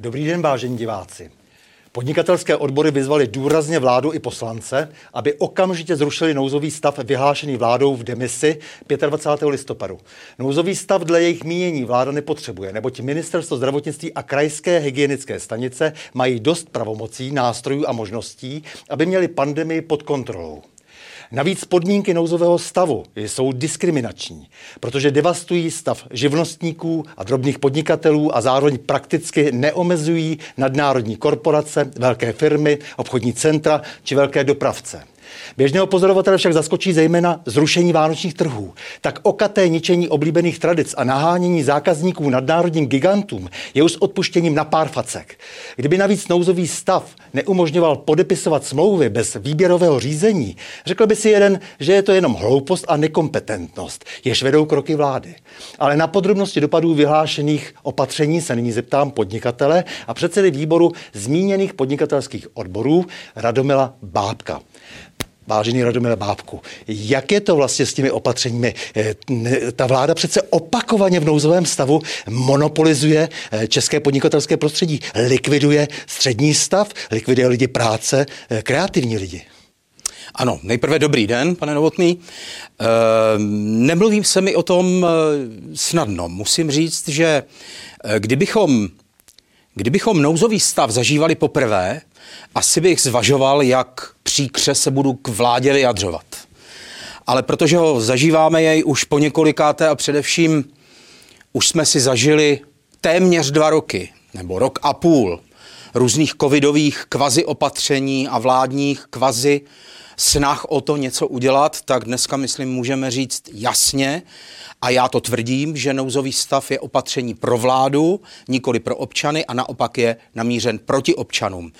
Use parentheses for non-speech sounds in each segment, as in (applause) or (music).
Dobrý den, vážení diváci. Podnikatelské odbory vyzvaly důrazně vládu i poslance, aby okamžitě zrušili nouzový stav vyhlášený vládou v demisi 25. listopadu. Nouzový stav dle jejich mínění vláda nepotřebuje, neboť ministerstvo zdravotnictví a krajské hygienické stanice mají dost pravomocí, nástrojů a možností, aby měli pandemii pod kontrolou. Navíc podmínky nouzového stavu jsou diskriminační, protože devastují stav živnostníků a drobných podnikatelů a zároveň prakticky neomezují nadnárodní korporace, velké firmy, obchodní centra či velké dopravce. Běžného pozorovatele však zaskočí zejména zrušení vánočních trhů. Tak okaté ničení oblíbených tradic a nahánění zákazníků nadnárodním gigantům je už s odpuštěním na pár facek. Kdyby navíc nouzový stav neumožňoval podepisovat smlouvy bez výběrového řízení, řekl by si jeden, že je to jenom hloupost a nekompetentnost, jež vedou kroky vlády. Ale na podrobnosti dopadů vyhlášených opatření se nyní zeptám podnikatele a předsedy výboru zmíněných podnikatelských odborů Radomila Bábka. Vážený Radomile Bábku, jak je to vlastně s těmi opatřeními? Eh, ta vláda přece opakovaně v nouzovém stavu monopolizuje eh, české podnikatelské prostředí, likviduje střední stav, likviduje lidi práce, eh, kreativní lidi. Ano, nejprve dobrý den, pane Novotný. E, nemluvím se mi o tom snadno. Musím říct, že kdybychom, kdybychom nouzový stav zažívali poprvé, asi bych zvažoval, jak příkře se budu k vládě vyjadřovat. Ale protože ho zažíváme jej už po několikáté a především už jsme si zažili téměř dva roky, nebo rok a půl, různých covidových kvazi opatření a vládních kvazi snah o to něco udělat, tak dneska, myslím, můžeme říct jasně, a já to tvrdím, že nouzový stav je opatření pro vládu, nikoli pro občany a naopak je namířen proti občanům.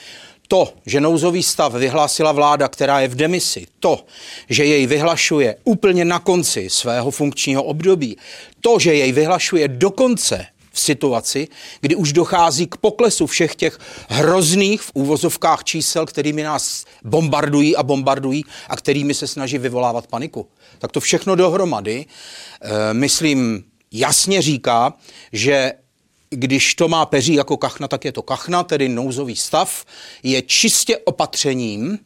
To, že nouzový stav vyhlásila vláda, která je v demisi, to, že jej vyhlašuje úplně na konci svého funkčního období, to, že jej vyhlašuje dokonce v situaci, kdy už dochází k poklesu všech těch hrozných v úvozovkách čísel, kterými nás bombardují a bombardují a kterými se snaží vyvolávat paniku. Tak to všechno dohromady, e, myslím, jasně říká, že když to má peří jako kachna, tak je to kachna, tedy nouzový stav, je čistě opatřením,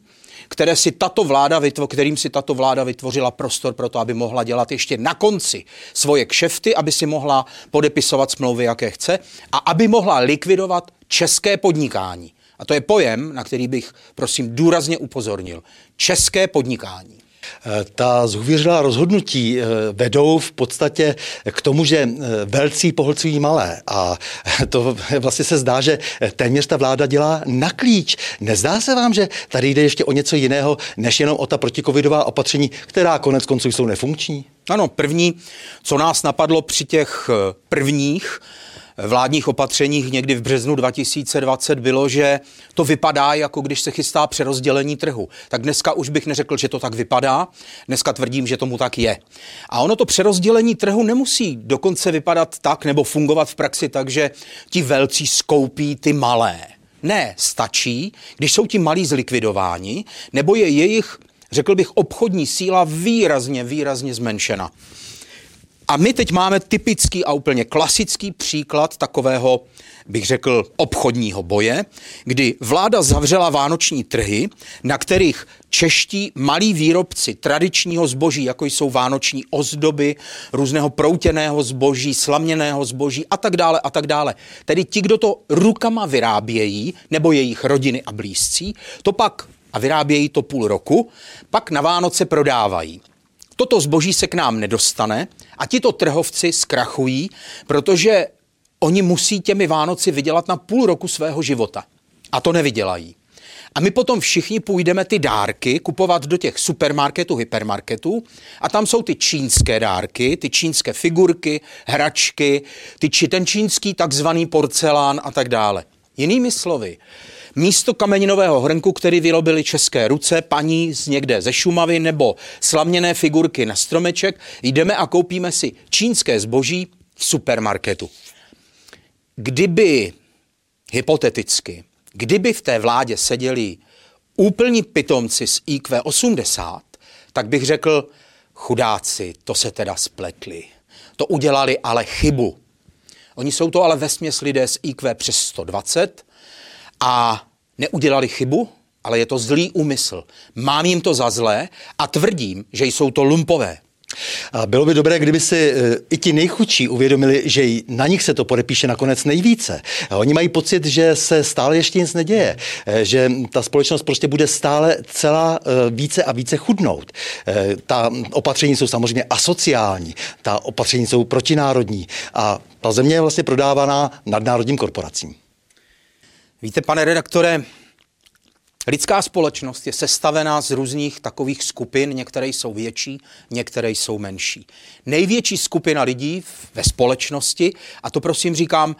které si tato vláda vytvo, kterým si tato vláda vytvořila prostor pro to, aby mohla dělat ještě na konci svoje kšefty, aby si mohla podepisovat smlouvy, jaké chce a aby mohla likvidovat české podnikání. A to je pojem, na který bych, prosím, důrazně upozornil. České podnikání. Eh, ta zhuvěřilá rozhodnutí eh, vedou v podstatě k tomu, že eh, velcí pohlcují malé. A (laughs) to (laughs) vlastně se zdá, že téměř ta vláda dělá na klíč. Nezdá se vám, že tady jde ještě o něco jiného, než jenom o ta protikovidová opatření, která konec konců jsou nefunkční? Ano, první, co nás napadlo při těch prvních vládních opatřeních někdy v březnu 2020 bylo, že to vypadá, jako když se chystá přerozdělení trhu. Tak dneska už bych neřekl, že to tak vypadá, dneska tvrdím, že tomu tak je. A ono to přerozdělení trhu nemusí dokonce vypadat tak nebo fungovat v praxi tak, že ti velcí skoupí ty malé. Ne, stačí, když jsou ti malí zlikvidováni, nebo je jejich, řekl bych, obchodní síla výrazně, výrazně zmenšena. A my teď máme typický a úplně klasický příklad takového, bych řekl, obchodního boje, kdy vláda zavřela vánoční trhy, na kterých čeští malí výrobci tradičního zboží, jako jsou vánoční ozdoby, různého proutěného zboží, slaměného zboží a tak dále a tak dále. Tedy ti, kdo to rukama vyrábějí, nebo jejich rodiny a blízcí, to pak a vyrábějí to půl roku, pak na Vánoce prodávají. Toto zboží se k nám nedostane a tito trhovci zkrachují, protože oni musí těmi Vánoci vydělat na půl roku svého života. A to nevydělají. A my potom všichni půjdeme ty dárky kupovat do těch supermarketů, hypermarketů a tam jsou ty čínské dárky, ty čínské figurky, hračky, ty, ten čínský takzvaný porcelán a tak dále. Jinými slovy, Místo kameninového hrnku, který vyrobili české ruce, paní z někde ze Šumavy nebo slaměné figurky na stromeček, jdeme a koupíme si čínské zboží v supermarketu. Kdyby, hypoteticky, kdyby v té vládě seděli úplní pitomci z IQ 80, tak bych řekl, chudáci, to se teda spletli. To udělali ale chybu. Oni jsou to ale vesměs lidé s IQ přes 120 a neudělali chybu, ale je to zlý úmysl. Mám jim to za zlé a tvrdím, že jsou to lumpové. A bylo by dobré, kdyby si e, i ti nejchudší uvědomili, že na nich se to podepíše nakonec nejvíce. Oni mají pocit, že se stále ještě nic neděje, e, že ta společnost prostě bude stále celá e, více a více chudnout. Ta opatření jsou samozřejmě asociální, ta opatření jsou protinárodní a ta země je vlastně prodávaná nadnárodním korporacím. Víte, pane redaktore, Lidská společnost je sestavená z různých takových skupin, některé jsou větší, některé jsou menší. Největší skupina lidí ve společnosti, a to prosím říkám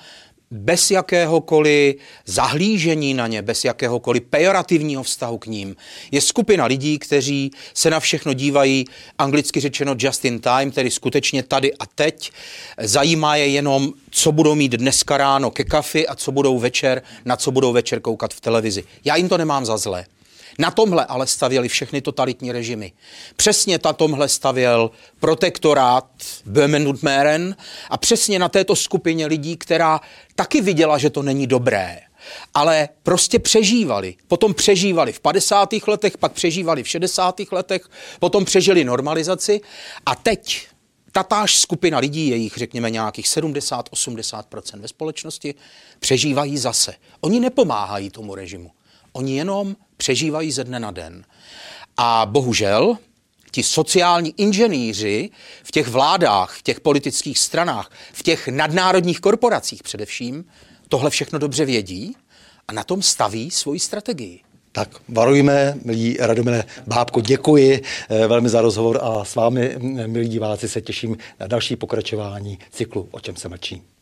bez jakéhokoliv zahlížení na ně, bez jakéhokoliv pejorativního vztahu k ním, je skupina lidí, kteří se na všechno dívají, anglicky řečeno just in time, tedy skutečně tady a teď. Zajímá je jenom, co budou mít dneska ráno ke kafi a co budou večer, na co budou večer koukat v televizi. Já jim to nemám za zlé. Na tomhle ale stavěli všechny totalitní režimy. Přesně na tomhle stavěl protektorát Böhmen und Mähren a přesně na této skupině lidí, která taky viděla, že to není dobré ale prostě přežívali. Potom přežívali v 50. letech, pak přežívali v 60. letech, potom přežili normalizaci a teď tatáž skupina lidí, je jich řekněme nějakých 70-80% ve společnosti, přežívají zase. Oni nepomáhají tomu režimu. Oni jenom přežívají ze dne na den. A bohužel ti sociální inženýři v těch vládách, v těch politických stranách, v těch nadnárodních korporacích především, tohle všechno dobře vědí a na tom staví svoji strategii. Tak varujme, milí Radomile Bábko, děkuji eh, velmi za rozhovor a s vámi, milí diváci, se těším na další pokračování cyklu O čem se mlčí.